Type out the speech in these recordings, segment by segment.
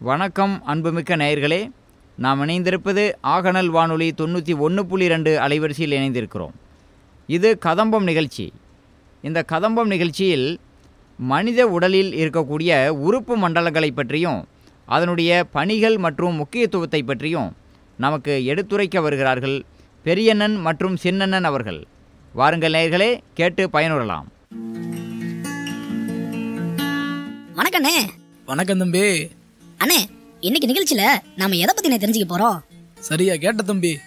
வணக்கம் அன்புமிக்க நேயர்களே. நாம் இணைந்திருப்பது ஆகனல் வானொலி தொண்ணூற்றி ஒன்று புள்ளி ரெண்டு அலைவரிசையில் இணைந்திருக்கிறோம். இது கதம்பம் நிகழ்ச்சி. இந்த கதம்பம் நிகழ்ச்சியில் மனித உடலில் இருக்கக்கூடிய உறுப்பு மண்டலங்களை பற்றியும் அதனுடைய பணிகள் மற்றும் முக்கியத்துவத்தை பற்றியும் நமக்கு எடுத்துரைக்க வருகிறார்கள் பெரியண்ணன் மற்றும் சின்னண்ணன் அவர்கள். வாருங்கள் நேயர்களே கேட்டு பயனுறலாம். வணக்கண்ணே. வணக்கம் தம்பி. அண்ணே இன்னைக்கு நிகழ்ச்சியில நாம எதை பத்தி தெரிஞ்சுக்க போறோம்? சரியா கேட்ட தம்பி.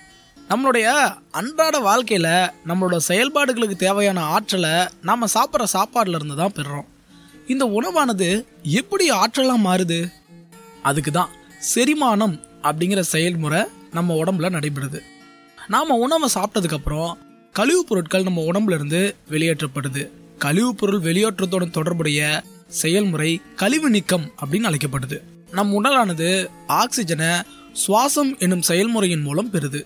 நம்மளுடைய அன்றாட வாழ்க்கையில நம்மளோட செயல்பாடுகளுக்கு தேவையான ஆற்றலை நாம சாப்பிட்ற சாப்பாடுல இருந்து தான் பெறுறோம். இந்த உணவானது எப்படி ஆற்றலாக மாறுது? அதுக்கு தான் செரிமானம் அப்படிங்கிற செயல்முறை நம்ம உடம்புல நடைபெறுது. நாம் உணவை சாப்பிட்டதுக்கப்புறம் கழிவுப் பொருட்கள் நம்ம உடம்புலேருந்து வெளியேற்றப்படுது. கழிவுப் பொருள் வெளியேற்றத்துடன் தொடர்புடைய செயல்முறை கழிவு நீக்கம் அப்படின்னு அழைக்கப்படுது. நம் உடலானது ஆக்சிஜனை சுவாசம் என்னும் செயல்முறையின் மூலம் பெறுது.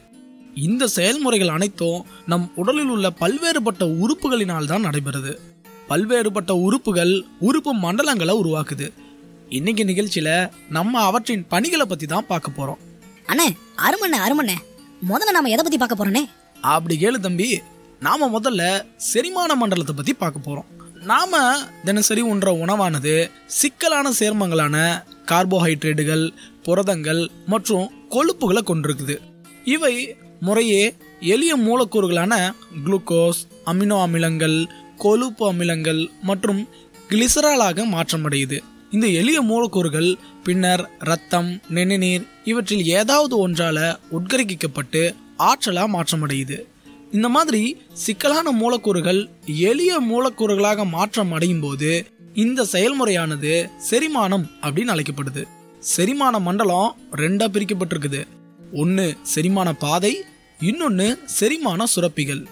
இந்த செயல்முறைகள் அனைத்தும் நம் உடலில் உள்ள பல்வேறுபட்ட உறுப்புகளினால் தான் நடைபெறுது. பல்வேறுபட்ட உறுப்புகள் உறுப்பு மண்டலங்களை உருவாக்குது. இன்னைக்கு நிகழ்ச்சியில நம்ம அவற்றின் பணிகளை பத்தி தான் பார்க்க போறோம். அண்ணே அருமண்ணே அருமண்ணே முதல்ல நாம எதை பத்தி பார்க்க போறோண்ணே அப்படி கேளு தம்பி நாம முதல்ல செரிமான மண்டலத்தை பத்தி பார்க்க போறோம். நாம தினசரி உண்ற உணவானது சிக்கலான சேர்மங்களான கார்போஹைட்ரேட்டுகள் புரதங்கள் மற்றும் கொழுப்புகளை கொண்டிருக்குது. இவை முறையே எளிய மூலக்கூறுகளான குளுக்கோஸ் அமினோ அமிலங்கள் கொழுப்பு அமிலங்கள் மற்றும் கிளிசராலாக மாற்றமடையுது. இந்த எளிய மூலக்கூறுகள் பின்னர் ரத்தம் நெடுநீர் இவற்றில் ஏதாவது ஒன்றால உட்கரிக்கப்பட்டு ஆற்றலாக மாற்றமடையுது. இந்த மாதிரி சிக்கலான மூலக்கூறுகள் எளிய மூலக்கூறுகளாக மாற்றம் அடையும் போது இந்த செயல்முறையானது செரிமானம் அப்படின்னு அழைக்கப்படுது. செரிமான மண்டலம் ரெண்டா பிரிக்கப்பட்டிருக்குது. ஒன்னு செரிமான பாதை இன்னொன்னு செரிமான சுரப்பிகள்.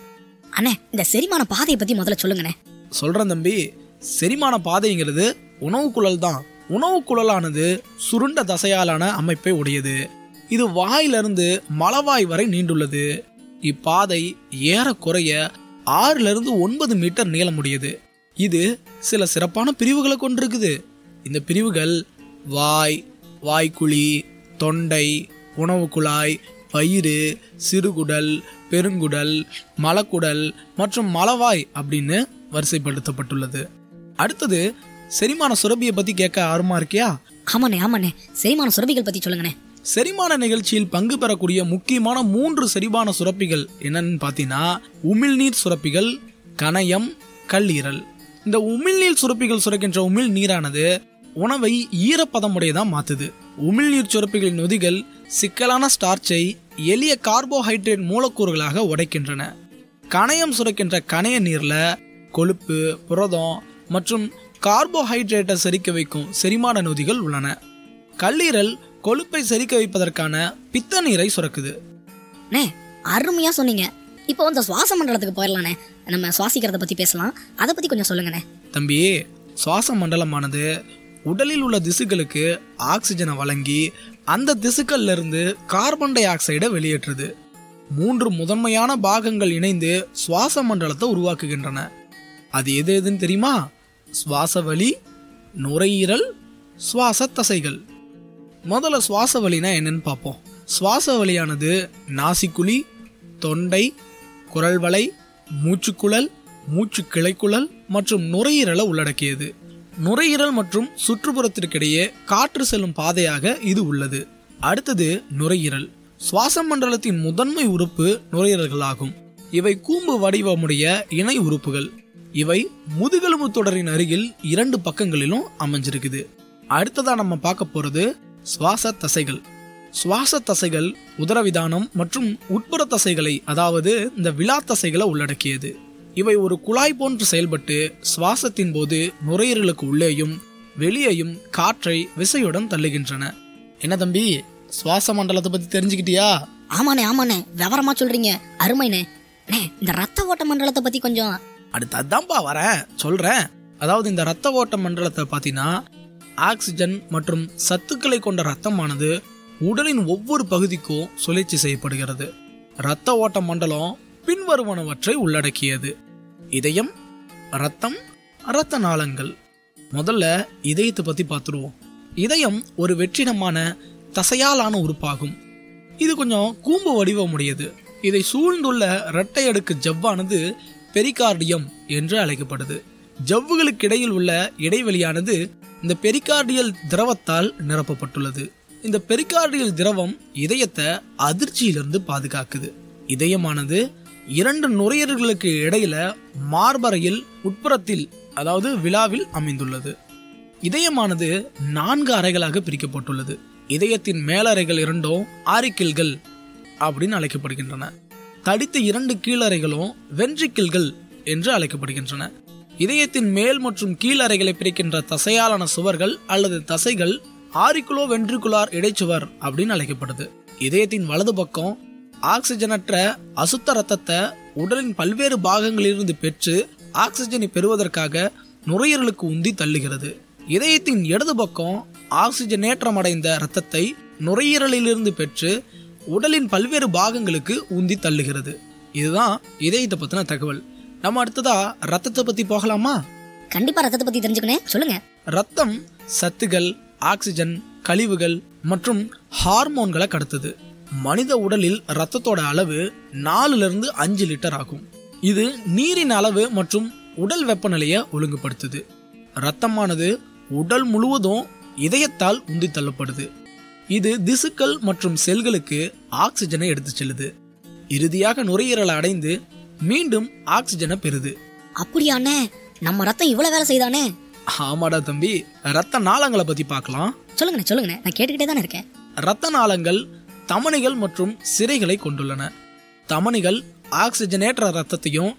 அண்ணே இந்த செரிமான பாதையை பத்தி முதல்ல சொல்லுங்கண்ணே. சொல்றேன் தம்பி. செரிமான பாதைங்கிறது உணவு குழல் தான். உணவு குழலானது சுருண்ட தசையாலான அமைப்பை உடையது. இது வாயிலிருந்து மலவாய் வரை நீண்டுள்ளது. இப்பாதை ஏறக்குறைய ஆறுல இருந்து ஒன்பது மீட்டர் நீளமுடையது. இது சில சிறப்பான பிரிவுகளை கொண்டிருக்குது. இந்த பிரிவுகள் வாய் வாய்க்குழி தொண்டை உணவு குழாய் வயிறு சிறுகுடல் பெருங்குடல் மலக்குடல் மற்றும் மலவாய் அப்படின்னு வரிசைப்படுத்தப்பட்டுள்ளது. அடுத்தது செரிமான சுரபியை பத்தி கேட்க ஆர்வமா இருக்கியா? ஆமாண்ணே ஆமாண்ணே. செரிமான சுரபிகள் பத்தி சொல்லுங்கண்ணே. செரிமான நிகழ்ச்சியில் பங்கு பெறக்கூடிய முக்கியமான மூன்று செரிமான சுரப்பிகள் என்னன்னு பார்த்தீங்கன்னா உமிழ்நீர் சுரப்பிகள் கணையம் கல்லீரல். இந்த உமிழ்நீர் சுரப்பிகள் சுரக்கின்ற உமிழ் நீரானது உணவை ஈரப்பதமுடையதாக மாத்துது. உமிழ்நீர் சுரப்பிகளின் நொதிகள் சிக்கலான ஸ்டார்ச்சை எளிய கார்போஹைட்ரேட் மூலக்கூறுகளாக உடைக்கின்றன. கணையம் சுரக்கின்ற கணைய நீர்ல கொழுப்பு புரதம் மற்றும் கார்போஹைட்ரேட்டை செரிக்க வைக்கும் செரிமான நொதிகள் உள்ளன. கல்லீரல் கொழுப்பை செரிக்க வைப்பதற்கான பித்த நீரை சுரக்குது. அருமையா சொன்னீங்க. இப்போ வந்து சுவாச மண்டலத்துக்கு போயிடலானே நம்ம சுவாசிக்கிறத பற்றி பேசலாம். அதை பற்றி கொஞ்சம் சொல்லுங்கண்ணே. தம்பி சுவாச மண்டலமானது உடலில் உள்ள திசுக்களுக்கு ஆக்சிஜனை வழங்கி அந்த திசுக்கள்ல இருந்து கார்பன் டை ஆக்சைடை வெளியேற்றுது. மூன்று முதன்மையான பாகங்கள் இணைந்து சுவாச மண்டலத்தை உருவாக்குகின்றன. அது எது எதுன்னு தெரியுமா? சுவாச வலி நுரையீரல் சுவாச தசைகள். முதல்ல சுவாச வலினா என்னன்னு பார்ப்போம். சுவாச வலியானது நாசிக்குழி தொண்டை குரல்வலை மூச்சுக்குழல் மூச்சு கிளைக்குழல் மற்றும் நுரையீரலை உள்ளடக்கியது. நுரையீரல் மற்றும் சுற்றுப்புறத்திற்கிடையே காற்று செல்லும் பாதையாக இது உள்ளது. அடுத்தது நுரையீரல். சுவாச மண்டலத்தின் முதன்மை உறுப்பு நுரையீரல்களாகும். இவை கூம்பு வடிவமுடைய இணை உறுப்புகள். இவை முதுகெலும்பு தொடரின் அருகில் இரண்டு பக்கங்களிலும் அமைஞ்சிருக்குது. அடுத்ததா நம்ம பார்க்க போறது சுவாச தசைகள். சுவாச தசைகள் உதரவிதானம் மற்றும் உட்புற தசைகளை அதாவது இந்த விழா தசைகளை உள்ளடக்கியது. இவை ஒரு குழாய் போன்று செயல்பட்டு சுவாசத்தின் போது நுரையீரலுக்கு உள்ளேயும் வெளியேயும் காற்றை விசையுடன் தள்ளுகின்றன. என்ன தம்பி சுவாச மண்டலத்தை பத்தி தெரிஞ்சுக்கிட்டியா? ஆமாண்ணே ஆமாண்ணே. விவரமா சொல்றீங்க. அருமைண்ணே. அண்ணே இந்த ரத்த ஓட்ட மண்டலத்தை பத்தி கொஞ்சம் அடுத்து அதான்ப்பா வரேன். சொல்றேன். அதாவது இந்த ரத்த ஓட்ட மண்டலத்தை பார்த்தீங்கன்னா ஆக்சிஜன் மற்றும் சத்துக்களை கொண்ட ரத்தமானது உடலின் ஒவ்வொரு பகுதிக்கும் சுழற்சி செய்யப்படுகிறது. இரத்த ஓட்ட மண்டலம் பின்வருவனவற்றை உள்ளடக்கியது. இதயம் ரத்தம் இரத்த நாளங்கள். முதல்ல இதயத்தை பத்தி பார்த்துருவோம். இதயம் ஒரு வெற்றிடமான தசையாலான உறுப்பாகும். இது கொஞ்சம் கூம்பு வடிவமுடையது இதை சூழ்ந்துள்ள இரட்டை அடுக்கு ஜவ்வானது பெரிகார்டியம் என்று அழைக்கப்படுது. ஜவ்வுகளுக்கு இடையில் உள்ள இடைவெளியானது இந்த பெரிகார்டியல் திரவத்தால் நிரப்பப்பட்டுள்ளது. இந்த பெரிகார்டியல் திரவம் இதயத்தை அதிர்ச்சியிலிருந்து பாதுகாக்குது. இதயமானது இரண்டு நுரையீரல்களுக்கு இடையில மார்பறையில் உட்புறத்தில் அதாவது விழாவில் அமைந்துள்ளது. இதயமானது நான்கு அறைகளாக பிரிக்கப்பட்டுள்ளது. இதயத்தின் மேலறைகள் இரண்டும் ஆரிக்கில்கள் அப்படின்னு அழைக்கப்படுகின்றன. தடித்த இரண்டு கீழறைகளும் வென்ட்ரிக்கில்கள் என்று அழைக்கப்படுகின்றன. இதயத்தின் மேல் மற்றும் கீழறைகளை பிரிக்கின்ற தசையாலான சுவர்கள் அல்லது தசைகள் ஆரிக்குலோ வென்ட்ரிகுலார் இடைச்சுவர் அப்படின்னு அழைக்கப்படுது. இதயத்தின் வலது பக்கம் ஆக்சிஜனற்ற அசுத்த ரத்தத்தை உடலின் பல்வேறு பாகங்களிலிருந்து பெற்று ஆக்சிஜனை பெறுவதற்காக நுரையீரலுக்கு உந்தி தள்ளுகிறது. இதயத்தின் இடது பக்கம் ஆக்சிஜனேற்றம் அடைந்த இரத்தத்தை நுரையீரலிலிருந்து பெற்று உடலின் பல்வேறு பாகங்களுக்கு உந்தி தள்ளுகிறது. இதுதான் இதயத்தை பத்தின தகவல். நம்ம அடுத்ததா ரத்தத்தை பத்தி போகலாமா? கண்டிப்பா ரத்தத்தை பத்தி தெரிஞ்சுக்கணும். சொல்லுங்க. ரத்தம் சத்துகள் ஆக்சிஜன் கழிவுகள் மற்றும் ஹார்மோன்களை கடத்துது. மனித உடலில் ரத்தத்தோட அளவு நாலுல இருந்து அஞ்சு லிட்டர் ஆகும். இது நீரின் அளவு மற்றும் உடல் வெப்பநிலையை ஒழுங்குபடுத்துது. ரத்தமானது உடல் முழுவதும் இதயத்தால் உந்தி தள்ளப்படுது. இது திசுக்கள் மற்றும் செல்களுக்கு ஆக்சிஜனை எடுத்துச் செல்லுது. இறுதியாக நுரையீரலை அடைந்து மீண்டும் ஆக்சிஜனை பெறுது. அப்படியாண்ணே நம்ம ரத்தம் இவ்வளவு வேலை செய்தானே? ஆமாடா தம்பி. ரத்த நாளங்களை பத்தி பார்க்கலாம். சொல்லுங்கண்ணே சொல்லுங்கண்ணே. நான் கேட்டுக்கிட்டே தானே இருக்கேன். இரத்த நாளங்கள் தமனிகள் மற்றும் சிரைகளை கொண்டுள்ளன. தமனிகள் ஆக்சிஜனேற்ற ரத்தத்தையும்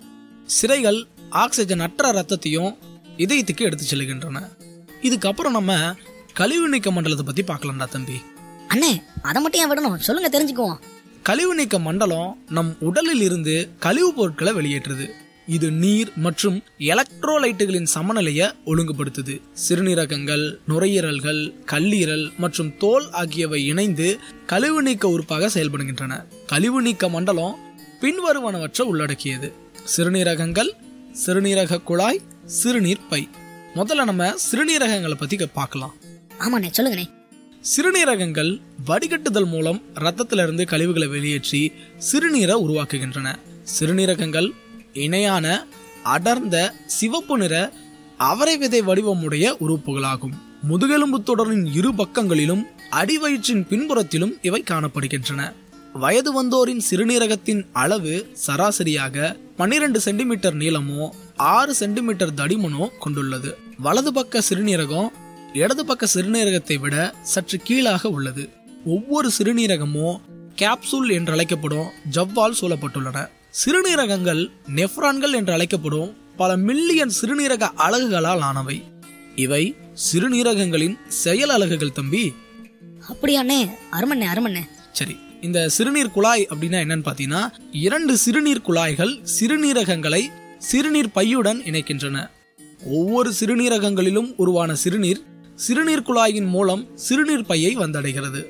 சிரைகள் ஆக்சிஜன் அற்ற ரத்தத்தையும் இதயத்துக்கு எடுத்து செல்கின்றன. இதுக்கப்புறம் நம்ம கழிவு நீக்க மண்டலத்தை பத்தி பார்க்கலாம்டா தம்பி. அண்ணே அதை மட்டும் ஏன் விடணும்? சொல்லுங்க தெரிஞ்சுக்குவோம். கழிவு நீக்க மண்டலம் நம் உடலில் இருந்து கழிவுப் பொருட்களை வெளியேற்றுது. இது நீர் மற்றும் எலக்ட்ரோலைட்டுகளின் சமநிலையை ஒழுங்குபடுத்துது. சிறுநீரகங்கள் நுரையீரல்கள் கல்லீரல் மற்றும் தோல் ஆகியவை இணைந்து கழிவு நீக்க உறுப்பாக செயல்படுகின்றன. கழிவு நீக்க மண்டலம் பின்வருவனவற்றை உள்ளடக்கியது. சிறுநீரகங்கள் சிறுநீரக குழாய் சிறுநீர் பை. முதல்ல நம்ம சிறுநீரகங்களை பத்தி பார்க்கலாம். ஆமாண்ணே சொல்லுங்கண்ணே. சிறுநீரகங்கள் வடிகட்டுதல் மூலம் இரத்தத்திலிருந்து கழிவுகளை வெளியேற்றி சிறுநீரை உருவாக்குகின்றன. சிறுநீரகங்கள் இணையான அடர்ந்த சிவப்பு நிற அவரை விதை வடிவமுடைய உறுப்புகளாகும். முதுகெலும்பு தொடரின் இரு பக்கங்களிலும் அடிவயிற்றின் பின்புறத்திலும் இவை காணப்படுகின்றன. வயது வந்தோரின் சிறுநீரகத்தின் அளவு சராசரியாக 12 சென்டிமீட்டர் நீளமோ ஆறு சென்டிமீட்டர் தடிமனோ கொண்டுள்ளது. வலது பக்க சிறுநீரகம் இடது பக்க சிறுநீரகத்தை விட சற்று கீழாக உள்ளது. ஒவ்வொரு சிறுநீரகமோ கேப்சூல் என்று அழைக்கப்படும் ஜவ்வால் சூழப்பட்டுள்ளன. சிறுநீரகங்கள் நெஃப்ரான்கள் என்று அழைக்கப்படும் பல மில்லியன் சிறுநீரக அலகுகளால் ஆனவை. இவை சிறுநீரகங்களின் செயல் அலகுகள் தம்பி. அப்படியாண்ணே அருமண்ணே அருமண்ணே. சரி இந்த சிறுநீர் குழாய் அப்படின்னா என்னன்னு பார்த்தீங்கன்னா இரண்டு சிறுநீர் குழாய்கள் சிறுநீரகங்களை சிறுநீர் பையுடன் இணைக்கின்றன. ஒவ்வொரு சிறுநீரகங்களிலும் உருவான சிறுநீர் சிறுநீர் குழாயின் மூலம் சிறுநீர் பையை வந்தடைகிறது.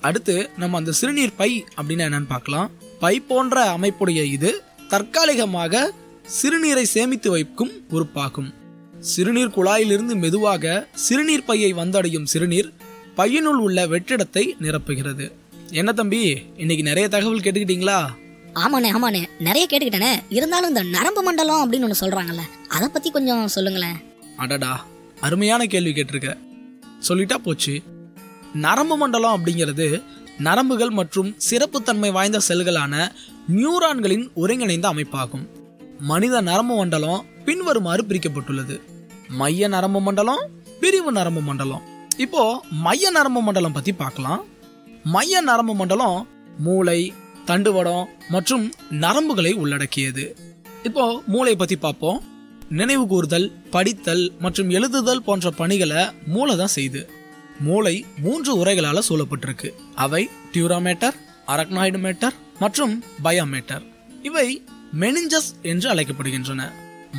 அடுத்து நம்ம அந்த சிறுநீர் பை அப்படின்னா என்னன்னு பார்க்கலாம். பை போன்ற அமைப்புடைய இது தற்காலிகமாக சிறுநீரை சேமித்து வைக்கும் உறுப்பாகும். சிறுநீர் குழாயிலிருந்து மெதுவாக சிறுநீர் பையை வந்தடையும் சிறுநீர் பையனுள் உள்ள வெற்றிடத்தை நிரப்புகிறது. என்ன தம்பி இன்னைக்கு நிறைய தகவல் கேட்டுக்கிட்டீங்களா? ஆமாண்ணே ஆமாண்ணே. நிறைய கேட்டுக்கிட்டேனே. இருந்தாலும் இந்த நரம்பு மண்டலம் அப்படின்னு ஒன்று சொல்றாங்கல்ல அதை பத்தி கொஞ்சம் சொல்லுங்களேன். அடடா அருமையான கேள்வி கேட்டிருக்க. சொல்லிட்டா போச்சு. நரம்பு மண்டலம் அப்படிங்கிறது நரம்புகள் மற்றும் சிறப்புத்தன்மை வாய்ந்த செல்களான நியூரான்களின் ஒருங்கிணைந்த அமைப்பாகும். மனித நரம்பு மண்டலம் பின்வருமாறு பிரிக்கப்பட்டுள்ளது. மைய நரம்பு மண்டலம் பிரிவு நரம்பு மண்டலம். இப்போ மைய நரம்பு மண்டலம் பத்தி பார்க்கலாம். மைய நரம்பு மண்டலம் மூளை தண்டுவடம் மற்றும் நரம்புகளை உள்ளடக்கியது. இப்போ மூளை பத்தி பார்ப்போம். நினைவு கூறுதல் படித்தல் மற்றும் எழுதுதல் போன்ற பணிகளை மூளை தான் செய்யுது மூளை மூன்று உரைகளால சூழப்பட்டிருக்கு. அவை டியூராமேட்டர் அரக்னாய்டு மேட்டர் மற்றும் பயோமேட்டர். இவை மெனிஞ்சஸ் என்று அழைக்கப்படுகின்றன.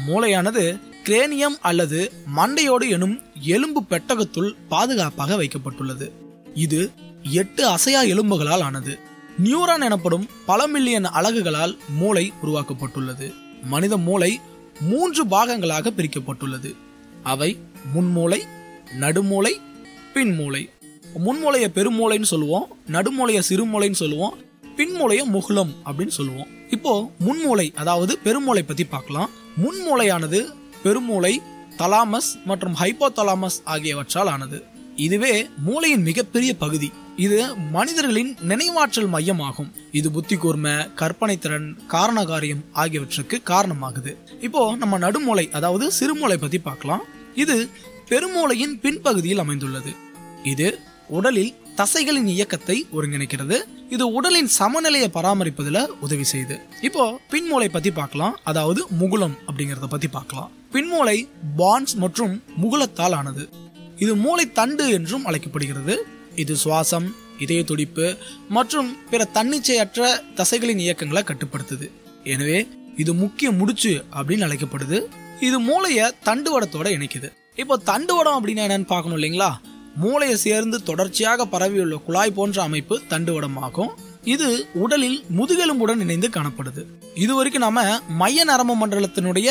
மூளையானது கிரேனியம் அல்லது மண்டையோடு எனும் எலும்பு பெட்டகத்துள் பாதுகாப்பாக வைக்கப்பட்டுள்ளது. இது எட்டு அசையா எலும்புகளால் ஆனது. நியூரான் எனப்படும் பல மில்லியன் அலகுகளால் மூளை உருவாக்கப்பட்டுள்ளது. மனித மூளை மூன்று பாகங்களாக பிரிக்கப்பட்டுள்ளது. அவை முன்மூளை நடுமூளை பின்மூளை முன்மூளைய பெருமூளைன்னு சொல்லுவோம் நடுமூளைய சிறுமூளைன்னு சொல்லுவோம் பின்மூளைய முகுலம் அப்படின்னு சொல்லுவோம். இப்போ முன்மூளை அதாவது பெருமூளை பத்தி பார்க்கலாம். முன்மூளையானது பெருமூளை தலாமஸ் மற்றும் ஹைப்போதலாமஸ் ஆகியவற்றால் ஆனது. இதுவே மூளையின் மிகப்பெரிய பகுதி. இது மனிதர்களின் நினைவாற்றல் மையமாகும். இது புத்தி கூர்மை கற்பனை திறன் காரணகாரியம் ஆகியவற்றுக்கு காரணமாகுது. இப்போ நம்ம நடுமூளை அதாவது சிறுமூளை பத்தி பார்க்கலாம். இது பெருமூளையின் பின்பகுதியில் அமைந்துள்ளது. இது உடலில் தசைகளின் இயக்கத்தை ஒருங்கிணைக்கிறது. இது உடலின் சமநிலையை பராமரிப்பதில் உதவி செய்யுது. இப்போ பின்மூளை பத்தி பார்க்கலாம். அதாவது முகுலம் அப்படிங்கறத பத்தி பார்க்கலாம். பின்மூளை பான்ஸ் மற்றும் முகுலத்தால் ஆனது. இது மூளை தண்டு என்றும் அழைக்கப்படுகிறது. இது சுவாசம் இதய துடிப்பு மற்றும் பிற தன்னிச்சையற்ற தசைகளின் இயக்கங்களை கட்டுப்படுத்துது. எனவே இது முக்கிய முடிச்சு அப்படின்னு அழைக்கப்படுது. இது மூளைய தண்டுவடத்தோட இணைக்குது. இப்போ தண்டுவடம் அப்படின்னா என்னன்னு பார்க்கணும் இல்லைங்களா? மூளையை சேர்ந்து தொடர்ச்சியாக பரவியுள்ள குழாய் போன்ற அமைப்பு தண்டுவடம் ஆகும் இது உடலில் முதுகெலும்புடன் இணைந்து காணப்படுது. இது வரைக்கும் நாம மைய நரம்பு மண்டலத்தினுடைய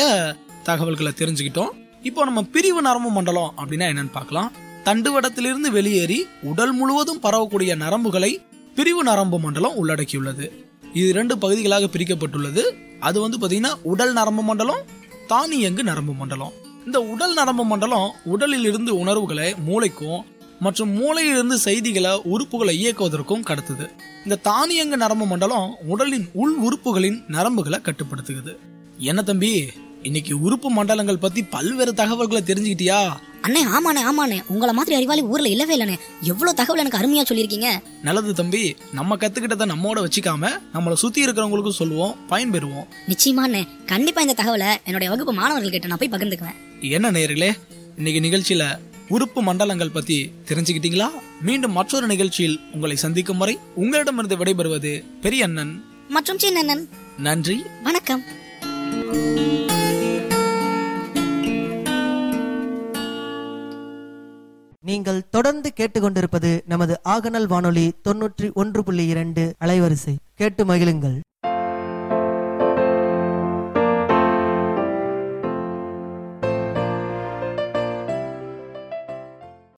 தகவல்களை தெரிஞ்சுக்கிட்டோம். இப்போ நம்ம பிரிவு நரம்பு மண்டலம் அப்படின்னா என்னன்னு பார்க்கலாம். தண்டுவடத்திலிருந்து வெளியேறி உடல் முழுவதும் பரவக்கூடிய நரம்புகளை பிரிவு நரம்பு மண்டலம் உள்ளடக்கியுள்ளது. இது இரண்டு பகுதிகளாக பிரிக்கப்பட்டுள்ளது. அது வந்து பார்த்தீங்கன்னா உடல் நரம்பு மண்டலம் தானியங்கு நரம்பு மண்டலம். இந்த உடல் நரம்பு மண்டலம் உடலில் இருந்து உணர்வுகளை மூளைக்கும் மற்றும் மூளையிலிருந்து செய்திகளை உறுப்புகளை இயக்குவதற்கும் கடத்துது. இந்த தானியங்கு நரம்பு மண்டலம் உடலின் உள் உறுப்புகளின் நரம்புகளை கட்டுப்படுத்துகிறது. என்ன தம்பி இன்னைக்கு உறுப்பு மண்டலங்கள் பத்தி பல்வேறு தகவல்களை தெரிஞ்சுக்கிட்டியா? அண்ணே ஆமாண்ணே ஆமாண்ணே. உங்களை மாதிரி அறிவாளி ஊர்ல இல்லவே இல்லைண்ணே. எவ்வளவு தகவல் எனக்கு அருமையா சொல்லியிருக்கீங்க. நல்லது தம்பி நம்ம கத்துக்கிட்டதை நம்மோட வச்சுக்காம நம்மளை சுத்தி இருக்கிறவங்களுக்கும் சொல்லுவோம் பயன்பெறுவோம். நிச்சயமாண்ணே கண்டிப்பா இந்த தகவலை என்னுடைய வகுப்பு மாணவர்கள் கிட்ட நான் போய் பகிர்ந்துக்குவேன். என்ன நேர்களே இன்னைக்கு நிகழ்ச்சியில உறுப்பு மண்டலங்கள் பத்தி தெரிஞ்சுக்கிட்டீங்களா? மீண்டும் மற்றொரு நிகழ்ச்சியில் உங்களை சந்திக்கும் வரை உங்களிடமிருந்து விடைபெறுவது பெரிய அண்ணன் மற்றும் சின்னண்ணன். நன்றி. வணக்கம். நீங்கள் தொடர்ந்து கேட்டுக்கொண்டிருப்பது நமது ஆகநல் வானொலி தொன்னூற்றி ஒன்று புள்ளி இரண்டு அலைவரிசை. கேட்டு மகிழுங்கள்.